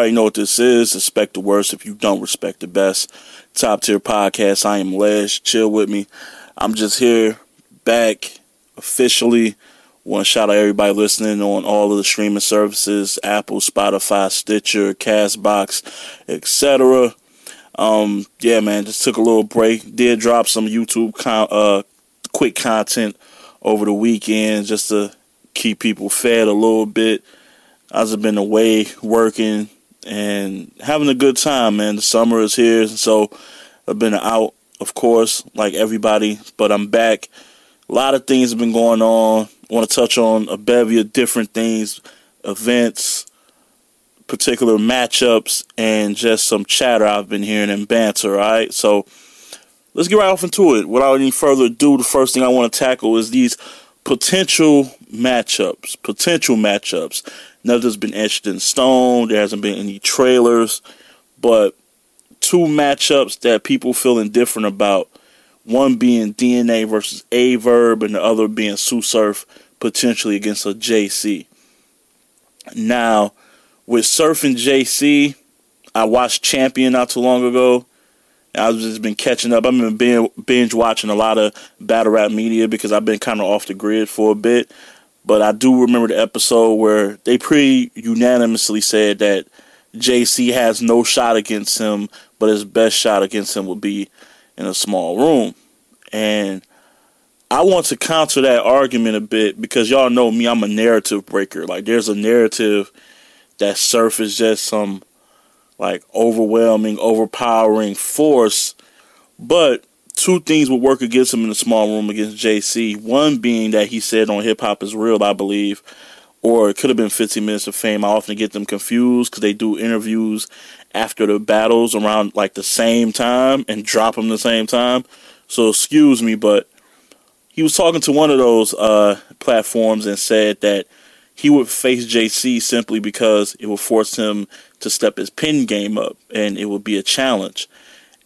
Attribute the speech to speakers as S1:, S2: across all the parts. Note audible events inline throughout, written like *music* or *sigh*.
S1: already know what this is. Respect the worst if you don't respect the best. Top tier podcast. I am Les. Chill with me. I'm just here, back officially. Want to shout out everybody listening on all of the streaming services: Apple, Spotify, Stitcher, Castbox, etc. Um, yeah, man, just took a little break. Did drop some YouTube con- uh, quick content over the weekend just to keep people fed a little bit. I've been away working and having a good time, man. The summer is here, so I've been out, of course, like everybody, but I'm back. A lot of things have been going on. I want to touch on a bevy of different things, events, particular matchups, and just some chatter I've been hearing and banter, all right? So let's get right off into it. Without any further ado, the first thing I want to tackle is these potential matchups. Potential matchups. Nothing's been etched in stone. There hasn't been any trailers, but two matchups that people feel indifferent about. One being DNA versus Aye Verb, and the other being Tsu Surf potentially against a JC. Now, with Surf and JC, I watched Champion not too long ago. I've just been catching up. I've been binge watching a lot of battle rap media because I've been kind of off the grid for a bit. But I do remember the episode where they pretty unanimously said that JC has no shot against him, but his best shot against him would be in a small room. And I want to counter that argument a bit because y'all know me, I'm a narrative breaker. Like there's a narrative that Surf is just some like overwhelming, overpowering force. But two things would work against him in the small room against JC. One being that he said on Hip Hop is Real, I believe, or it could have been 15 Minutes of Fame. I often get them confused because they do interviews after the battles around like the same time and drop them the same time. So excuse me, but he was talking to one of those uh, platforms and said that he would face JC simply because it would force him to step his pin game up and it would be a challenge.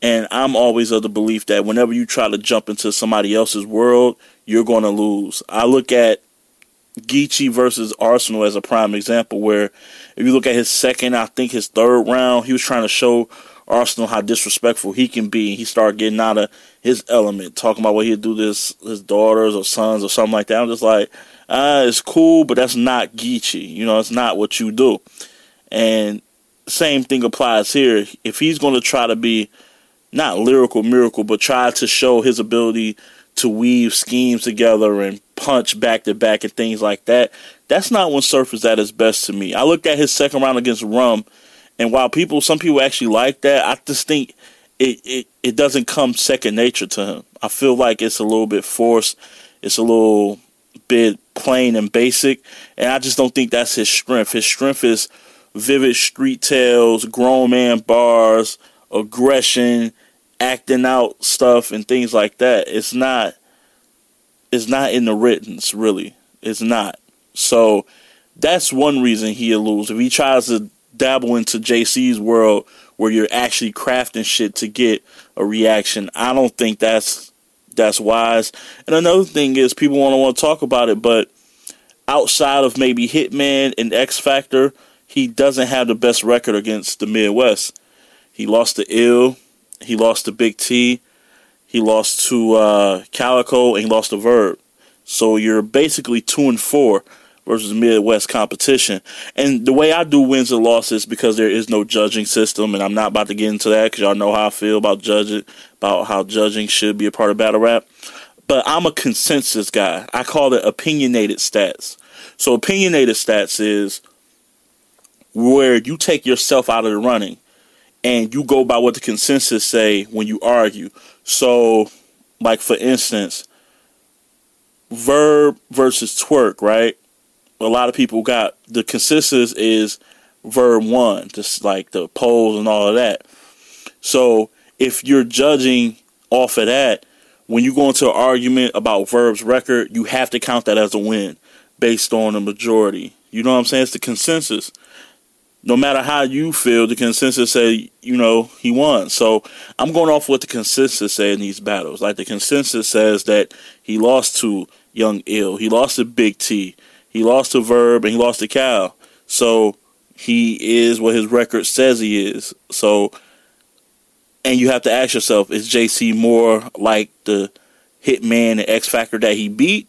S1: And I'm always of the belief that whenever you try to jump into somebody else's world, you're going to lose. I look at Geechee versus Arsenal as a prime example where if you look at his second, I think his third round, he was trying to show Arsenal how disrespectful he can be. He started getting out of his element, talking about what he'd do to his, his daughters or sons or something like that. I'm just like, ah, it's cool, but that's not Geechee. You know, it's not what you do. And same thing applies here. If he's going to try to be not lyrical miracle, but try to show his ability to weave schemes together and punch back to back and things like that, that's not when Surf is at his best to me. I looked at his second round against Rum, and while people, some people actually like that, I just think it, it, it doesn't come second nature to him. I feel like it's a little bit forced. It's a little bit plain and basic, and I just don't think that's his strength. His strength is vivid street tales, grown man bars, aggression, acting out stuff, and things like that. It's not. It's not in the writtens, really. It's not. So that's one reason he'll lose. If he tries to dabble into JC's world where you're actually crafting shit to get a reaction, I don't think that's that's wise. And another thing is people want to want to talk about it, but outside of maybe Hitman and X Factor, he doesn't have the best record against the Midwest. He lost to Ill, he lost to Big T, he lost to uh, Calicoe, and he lost to Verb. So you're basically two and four versus Midwest competition. And the way I do wins and losses because there is no judging system, and I'm not about to get into that because y'all know how I feel about judging, about how judging should be a part of battle rap. But I'm a consensus guy. I call it opinionated stats. So opinionated stats is where you take yourself out of the running and you go by what the consensus say when you argue. So, like for instance, verb versus Twork, right? A lot of people got the consensus is verb one, just like the pose and all of that. So, if you're judging off of that, when you go into an argument about verb's record, you have to count that as a win based on the majority. You know what I'm saying? It's the consensus no matter how you feel, the consensus say, you know, he won. So I'm going off what the consensus say in these battles. Like the consensus says that he lost to Young Ill, he lost to Big T, he lost to Verb, and he lost to Cal. So he is what his record says he is. So, and you have to ask yourself: Is JC more like the Hitman and X Factor that he beat,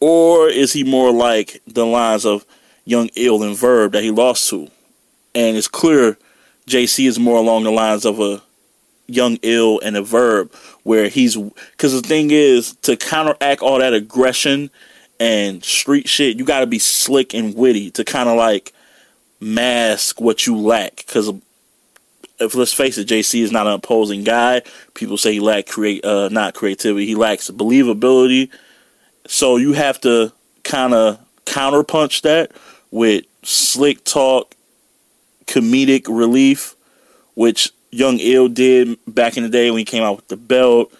S1: or is he more like the lines of Young Ill and Verb that he lost to? And it's clear JC is more along the lines of a Young Ill and a Verb, where he's because the thing is to counteract all that aggression and street shit, you got to be slick and witty to kind of like mask what you lack. Because if let's face it, JC is not an opposing guy. People say he lack create, uh, not creativity. He lacks believability. So you have to kind of counterpunch that with slick talk, comedic relief, which Young Ill did back in the day when he came out with the belt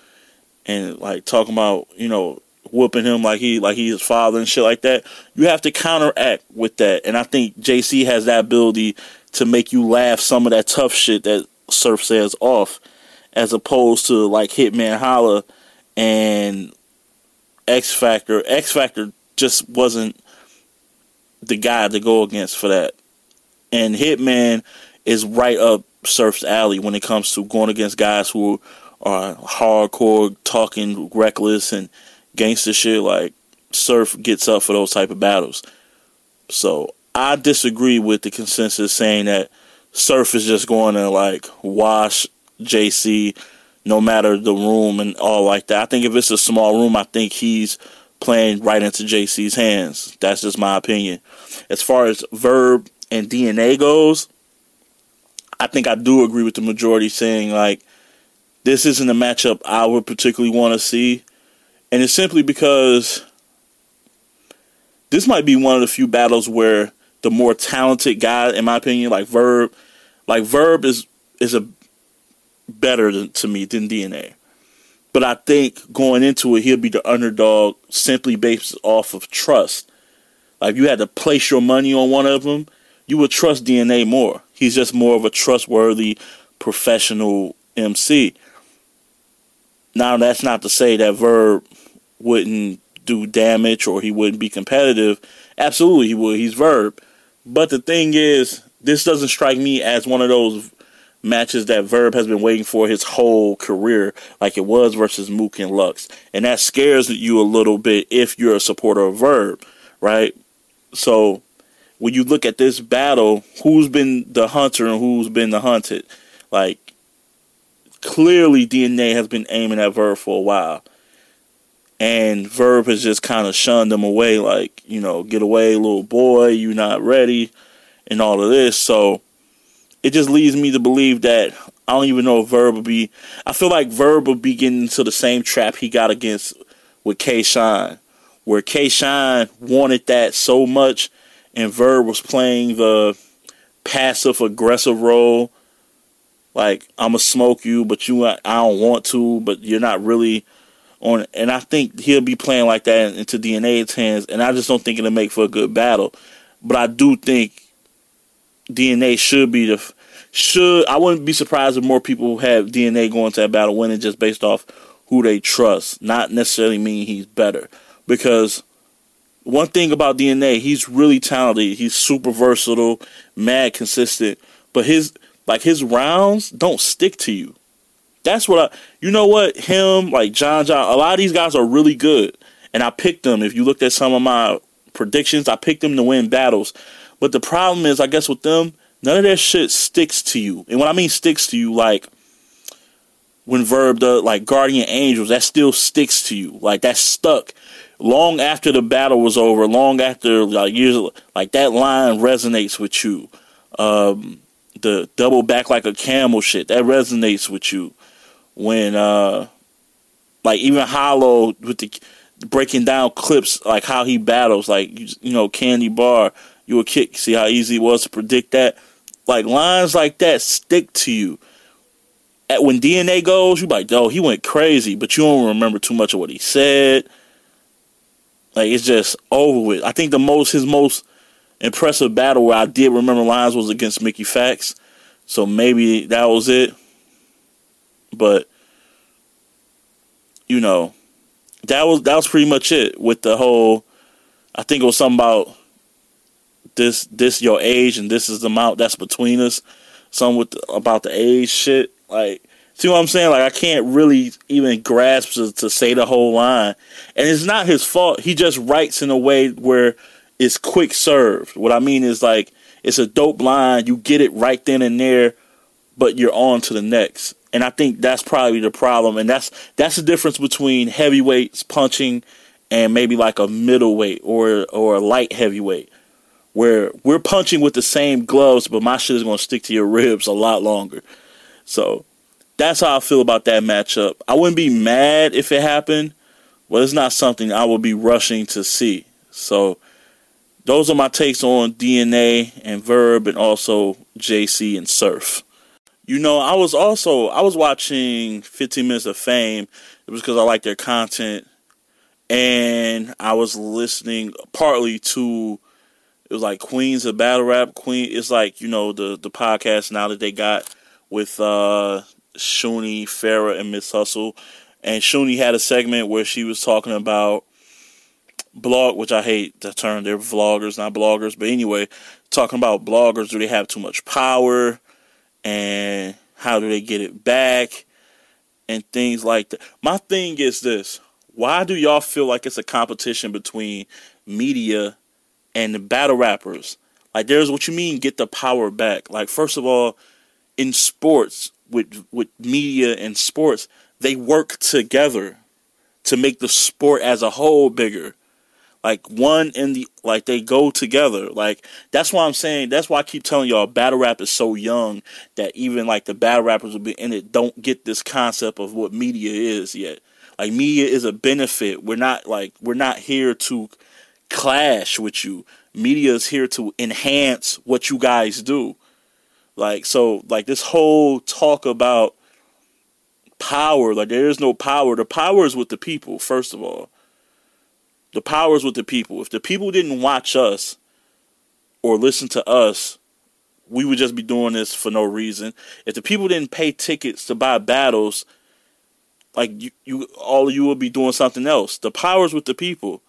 S1: and like talking about you know whooping him like he like he's his father and shit like that. You have to counteract with that, and I think JC has that ability to make you laugh some of that tough shit that Surf says off, as opposed to like Hitman Holla and X Factor. X Factor just wasn't the guy to go against for that, and Hitman is right up Surf's alley when it comes to going against guys who are hardcore, talking reckless and gangster shit. Like Surf gets up for those type of battles. So I disagree with the consensus saying that Surf is just going to like wash JC no matter the room and all like that. I think if it's a small room, I think he's playing right into JC's hands. That's just my opinion. As far as Verb and DNA goes, I think I do agree with the majority saying like this isn't a matchup I would particularly want to see, and it's simply because this might be one of the few battles where the more talented guy, in my opinion, like Verb, like Verb is is a better than, to me than DNA. But I think going into it, he'll be the underdog simply based off of trust. Like you had to place your money on one of them, you would trust DNA more. He's just more of a trustworthy professional MC. Now, that's not to say that Verb wouldn't do damage or he wouldn't be competitive. Absolutely, he would. He's Verb. But the thing is, this doesn't strike me as one of those matches that Verb has been waiting for his whole career, like it was versus Mook and Lux. And that scares you a little bit if you're a supporter of Verb, right? So when you look at this battle, who's been the hunter and who's been the hunted? Like, clearly DNA has been aiming at Verb for a while. And Verb has just kind of shunned them away, like, you know, get away, little boy, you're not ready, and all of this. So it just leads me to believe that I don't even know if Verb will be. I feel like Verb will be getting into the same trap he got against with K Shine, where K Shine wanted that so much and Verb was playing the passive aggressive role. Like I'm gonna smoke you, but you I don't want to, but you're not really on. And I think he'll be playing like that into DNA's hands, and I just don't think it'll make for a good battle. But I do think DNA should be the should. I wouldn't be surprised if more people have DNA going to that battle winning just based off who they trust, not necessarily mean he's better because one thing about DNA, he's really talented. He's super versatile, mad consistent. But his like his rounds don't stick to you. That's what I. You know what? Him like John John. A lot of these guys are really good, and I picked them. If you looked at some of my predictions, I picked them to win battles. But the problem is, I guess with them, none of that shit sticks to you. And what I mean sticks to you, like when Verb does like Guardian Angels, that still sticks to you. Like that's stuck long after the battle was over, long after like years, like that line resonates with you. Um, the double back like a camel shit that resonates with you. When uh, like even Hollow with the breaking down clips, like how he battles, like you know Candy Bar, you a kick. See how easy it was to predict that. Like lines like that stick to you. At when DNA goes, you like, oh, he went crazy, but you don't remember too much of what he said like it's just over with. I think the most his most impressive battle where I did remember lines was against Mickey Fax. So maybe that was it. But you know, that was that was pretty much it with the whole I think it was something about this this your age and this is the amount that's between us. Some with the, about the age shit. Like, see what I'm saying? Like, I can't really even grasp to, to say the whole line. And it's not his fault. He just writes in a way where it's quick served. What I mean is like it's a dope line. You get it right then and there, but you're on to the next. And I think that's probably the problem. And that's that's the difference between heavyweights punching and maybe like a middleweight or or a light heavyweight. Where we're punching with the same gloves, but my shit is gonna stick to your ribs a lot longer. So that's how I feel about that matchup. I wouldn't be mad if it happened, but it's not something I would be rushing to see. So those are my takes on DNA and Verb and also JC and Surf. You know, I was also I was watching 15 Minutes of Fame. It was because I like their content, and I was listening partly to it was like Queens of Battle Rap. Queen, it's like you know the the podcast now that they got with uh Shuni, Farah, and Miss Hustle, and Shuni had a segment where she was talking about blog, which I hate the term. They're vloggers, not bloggers. But anyway, talking about bloggers, do they have too much power, and how do they get it back, and things like that. My thing is this: Why do y'all feel like it's a competition between media and the battle rappers? Like, there's what you mean get the power back. Like, first of all, in sports with with media and sports, they work together to make the sport as a whole bigger. Like one in the like they go together. Like that's why i'm saying that's why i keep telling y'all battle rap is so young that even like the battle rappers will be in it don't get this concept of what media is yet. Like media is a benefit. We're not like we're not here to clash with you. Media is here to enhance what you guys do like so like this whole talk about power like there is no power the power is with the people first of all the power is with the people. If the people didn't watch us or listen to us, we would just be doing this for no reason. If the people didn't pay tickets to buy battles, like you, you all you would be doing something else. The power is with the people.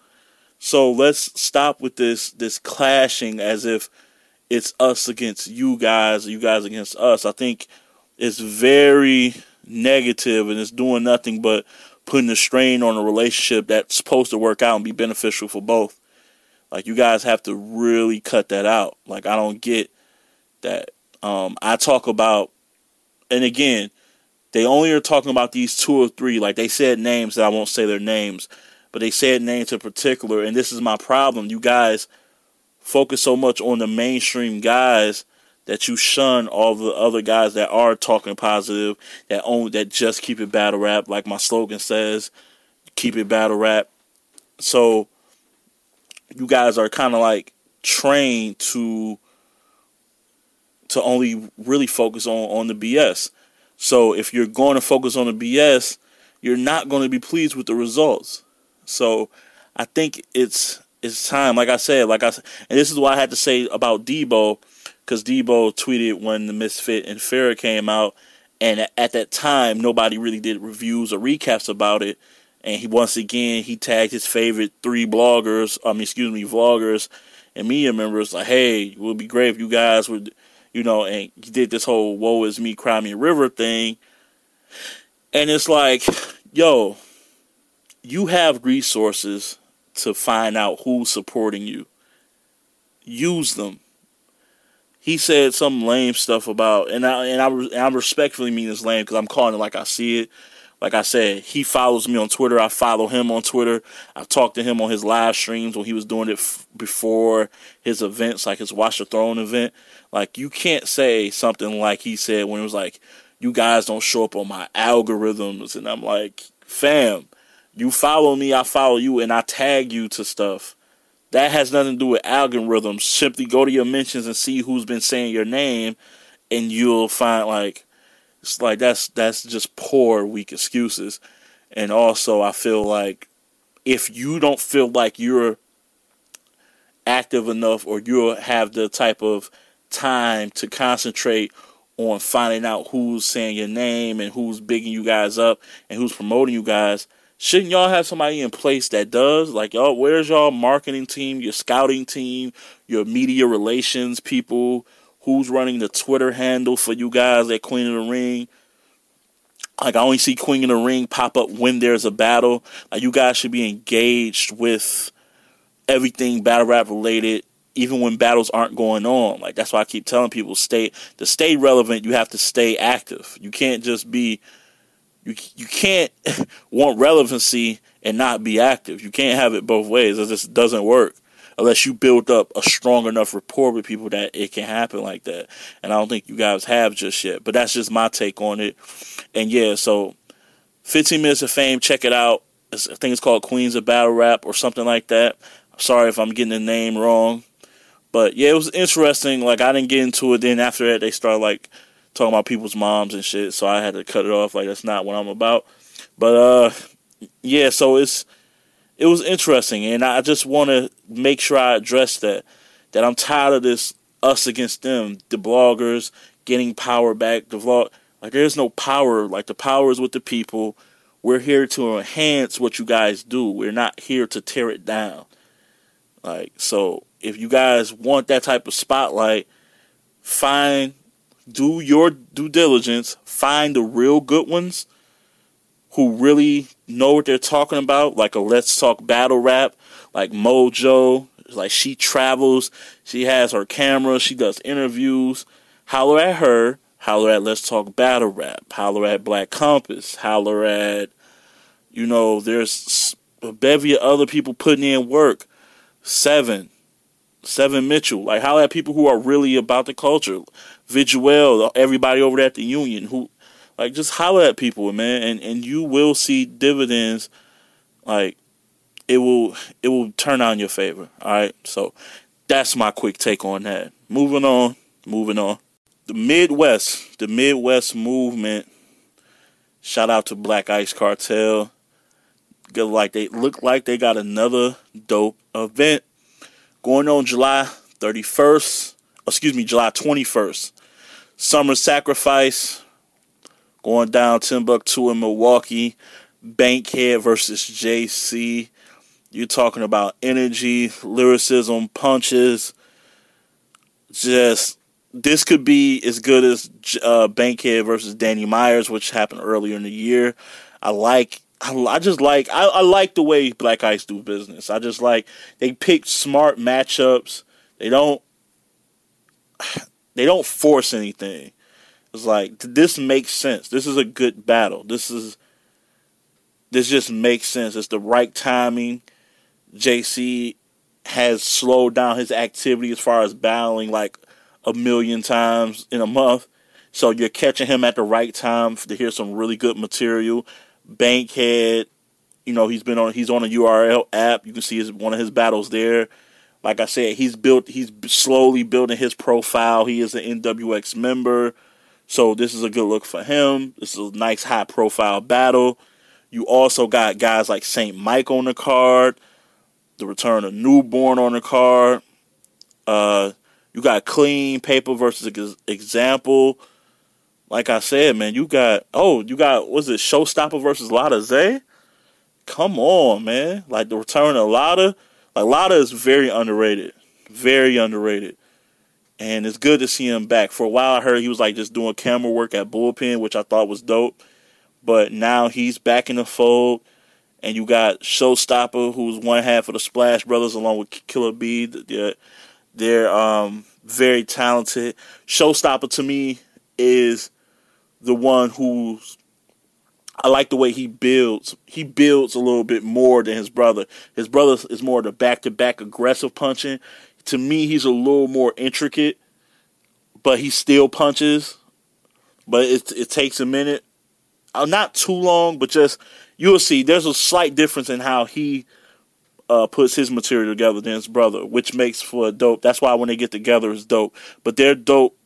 S1: So let's stop with this this clashing as if it's us against you guys, you guys against us. I think it's very negative and it's doing nothing but putting a strain on a relationship that's supposed to work out and be beneficial for both. Like you guys have to really cut that out. Like I don't get that. Um, I talk about, and again, they only are talking about these two or three. Like they said names that I won't say their names, but they said names in particular. And this is my problem. You guys focus so much on the mainstream guys that you shun all the other guys that are talking positive, that own that just keep it battle rap, like my slogan says, keep it battle rap. So you guys are kind of like trained to to only really focus on on the BS. So if you're going to focus on the BS, you're not going to be pleased with the results. So I think it's it's time. Like I said, like I and this is what I had to say about Debo because Debo tweeted when the Misfit and Farah came out, and at that time nobody really did reviews or recaps about it. And he once again he tagged his favorite three bloggers, mean excuse me, vloggers and media members like, hey, it would be great if you guys would, you know, and he did this whole "woe is me, cry me river" thing. And it's like, yo, you have resources to find out who's supporting you. Use them he said some lame stuff about, and I and I, and I respectfully mean this lame because I'm calling it like I see it. Like I said, he follows me on Twitter. I follow him on Twitter. I talked to him on his live streams when he was doing it f- before his events, like his Watch the Throne event. Like you can't say something like he said when it was like, "You guys don't show up on my algorithms," and I'm like, "Fam, you follow me, I follow you, and I tag you to stuff." That has nothing to do with algorithms. Simply go to your mentions and see who's been saying your name, and you'll find like it's like that's that's just poor, weak excuses. And also, I feel like if you don't feel like you're active enough or you have the type of time to concentrate on finding out who's saying your name and who's bigging you guys up and who's promoting you guys, shouldn't y'all have somebody in place that does? Like, y'all, where's y'all marketing team, your scouting team, your media relations people? Who's running the Twitter handle for you guys at Queen of the Ring? Like, I only see Queen of the Ring pop up when there's a battle. Like, you guys should be engaged with everything battle rap related, even when battles aren't going on. Like, that's why I keep telling people, stay to stay relevant. You have to stay active. You can't just be you you can't *laughs* want relevancy and not be active. You can't have it both ways. It just doesn't work unless you build up a strong enough rapport with people that it can happen like that. And I don't think you guys have just yet. But that's just my take on it. And yeah, so 15 minutes of fame. Check it out. I think it's called Queens of Battle Rap or something like that. Sorry if I'm getting the name wrong. But yeah, it was interesting. Like I didn't get into it. Then after that, they started like talking about people's moms and shit. So I had to cut it off. Like that's not what I'm about. But uh, yeah. So it's it was interesting, and I just want to make sure I address that. That I'm tired of this us against them, the bloggers getting power back. The vlog like there's no power. Like the power is with the people. We're here to enhance what you guys do. We're not here to tear it down. Like so, if you guys want that type of spotlight, fine do your due diligence, find the real good ones who really know what they're talking about, like a Let's Talk Battle Rap, like Mojo. Like she travels, she has her camera, she does interviews. Holler at her, holler at Let's Talk Battle Rap, holler at Black Compass, holler at, you know, there's a bevy of other people putting in work. Seven, Seven Mitchell, like holler at people who are really about the culture. Visuel, everybody over there at the union who like just holler at people, man, and, and you will see dividends like it will it will turn out in your favor. All right. So that's my quick take on that. Moving on, moving on. The Midwest, the Midwest movement. Shout out to Black Ice Cartel. Good like they look like they got another dope event going on July 31st. Excuse me, July 21st. Summer Sacrifice going down Timbuktu in Milwaukee. Bankhead versus JC. You're talking about energy, lyricism, punches. Just this could be as good as uh, Bankhead versus Danny Myers, which happened earlier in the year. I like. I, just like I, I like the way Black Ice do business. I just like they pick smart matchups. They don't they don't force anything. It's like this makes sense. This is a good battle. This is this just makes sense. It's the right timing. JC has slowed down his activity as far as battling like a million times in a month. So you're catching him at the right time to hear some really good material. Bankhead, you know, he's been on he's on a URL app. You can see his one of his battles there. Like I said, he's built he's slowly building his profile. He is an NWX member. So this is a good look for him. This is a nice high profile battle. You also got guys like Saint Mike on the card, the return of Newborn on the card. Uh, you got Clean Paper versus Example. Like I said, man, you got oh, you got was it Showstopper versus Lotta Zay? Come on, man! Like the return of Lotta. Like Lotta is very underrated, very underrated, and it's good to see him back. For a while, I heard he was like just doing camera work at Bullpen, which I thought was dope. But now he's back in the fold, and you got Showstopper, who's one half of the Splash Brothers, along with Killer B. They're, they're um, very talented. Showstopper to me is the one who's I like the way he builds. He builds a little bit more than his brother. His brother is more the back to back aggressive punching. To me, he's a little more intricate, but he still punches. But it it takes a minute, uh, not too long, but just you'll see. There's a slight difference in how he uh, puts his material together than his brother, which makes for a dope. That's why when they get together, it's dope. But they're dope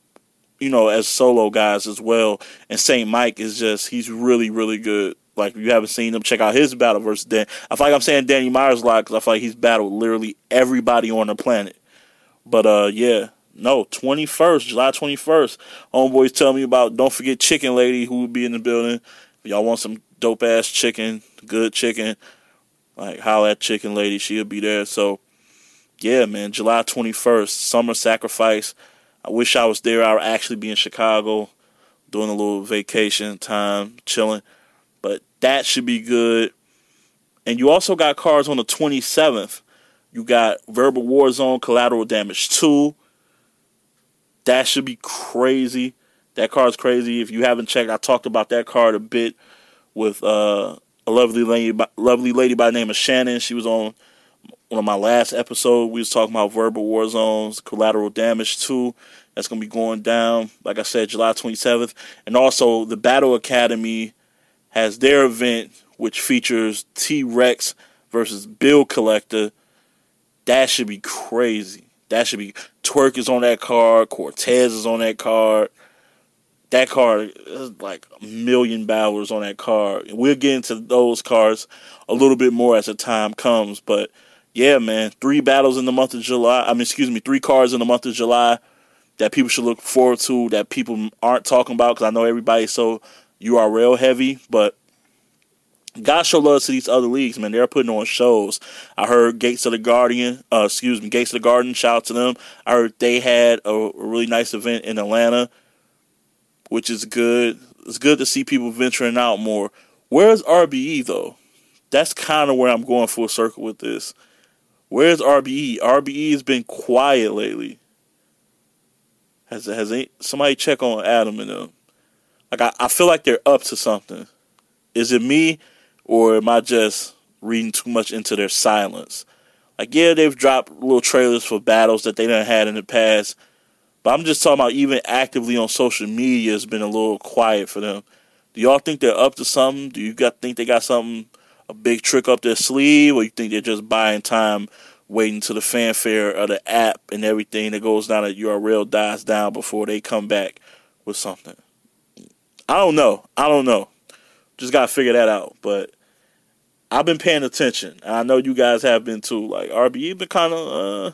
S1: you know, as solo guys as well. And Saint Mike is just he's really really good. Like if you haven't seen him, check out his battle versus Dan. I feel like I'm saying Danny Myers a lot because I feel like he's battled literally everybody on the planet. But uh, yeah, no, 21st, July 21st. Homeboys tell me about. Don't forget Chicken Lady who will be in the building. If y'all want some dope ass chicken, good chicken, like holla at chicken lady, she'll be there. So yeah, man, July 21st, summer sacrifice. I wish I was there. I would actually be in Chicago doing a little vacation time, chilling. But that should be good. And you also got cards on the 27th. You got Verbal Warzone Collateral Damage 2. That should be crazy. That card's crazy. If you haven't checked, I talked about that card a bit with uh, a lovely lady, lovely lady by the name of Shannon. She was on one of my last episodes. We was talking about Verbal War Zones, Collateral Damage 2. That's going to be going down, like I said, July 27th. And also, the Battle Academy has their event, which features T Rex versus Bill Collector. That should be crazy. That should be. Twork is on that card. Cortez is on that card. That card is like a million battlers on that card. We'll get into those cards a little bit more as the time comes. But yeah, man, three battles in the month of July. I mean, excuse me, three cards in the month of July that people should look forward to that people aren't talking about because I know everybody's so URL heavy, but God show love to these other leagues, man. They're putting on shows. I heard Gates of the Guardian, uh, excuse me, Gates of the Garden. Shout out to them. I heard they had a, a really nice event in Atlanta, which is good. It's good to see people venturing out more. Where's RBE though? That's kind of where I'm going full circle with this. Where's RBE? RBE has been quiet lately. Has has somebody check on Adam and them? Like I, I feel like they're up to something. Is it me, or am I just reading too much into their silence? Like yeah, they've dropped little trailers for battles that they done had in the past, but I'm just talking about even actively on social media has been a little quiet for them. Do y'all think they're up to something? Do you got think they got something a big trick up their sleeve, or you think they're just buying time waiting to the fanfare of the app and everything that goes down, that URL dies down before they come back with something. I don't know. I don't know. Just gotta figure that out. But I've been paying attention, I know you guys have been too. Like RBE been kind of uh,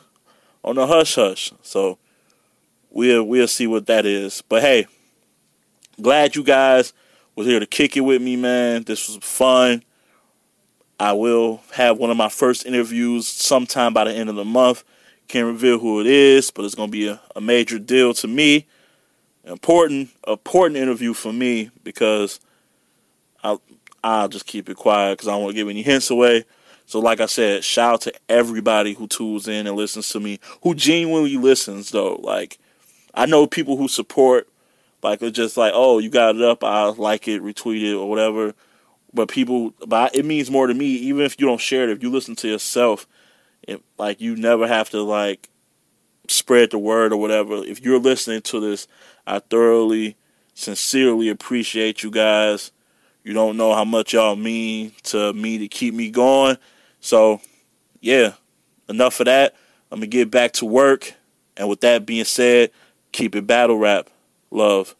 S1: on the hush hush, so we'll we'll see what that is. But hey, glad you guys was here to kick it with me, man. This was fun. I will have one of my first interviews sometime by the end of the month. Can't reveal who it is, but it's going to be a, a major deal to me. Important, important interview for me because I'll, I'll just keep it quiet because I don't want to give any hints away. So, like I said, shout out to everybody who tunes in and listens to me, who genuinely listens, though. Like, I know people who support, like, it's just like, oh, you got it up, I like it, retweet it, or whatever but people but it means more to me even if you don't share it if you listen to yourself it, like you never have to like spread the word or whatever. If you're listening to this i thoroughly sincerely appreciate you guys. You don't know how much y'all mean to me to keep me going. So yeah enough of that. Let me get back to work. And with that being said keep it battle rap. Love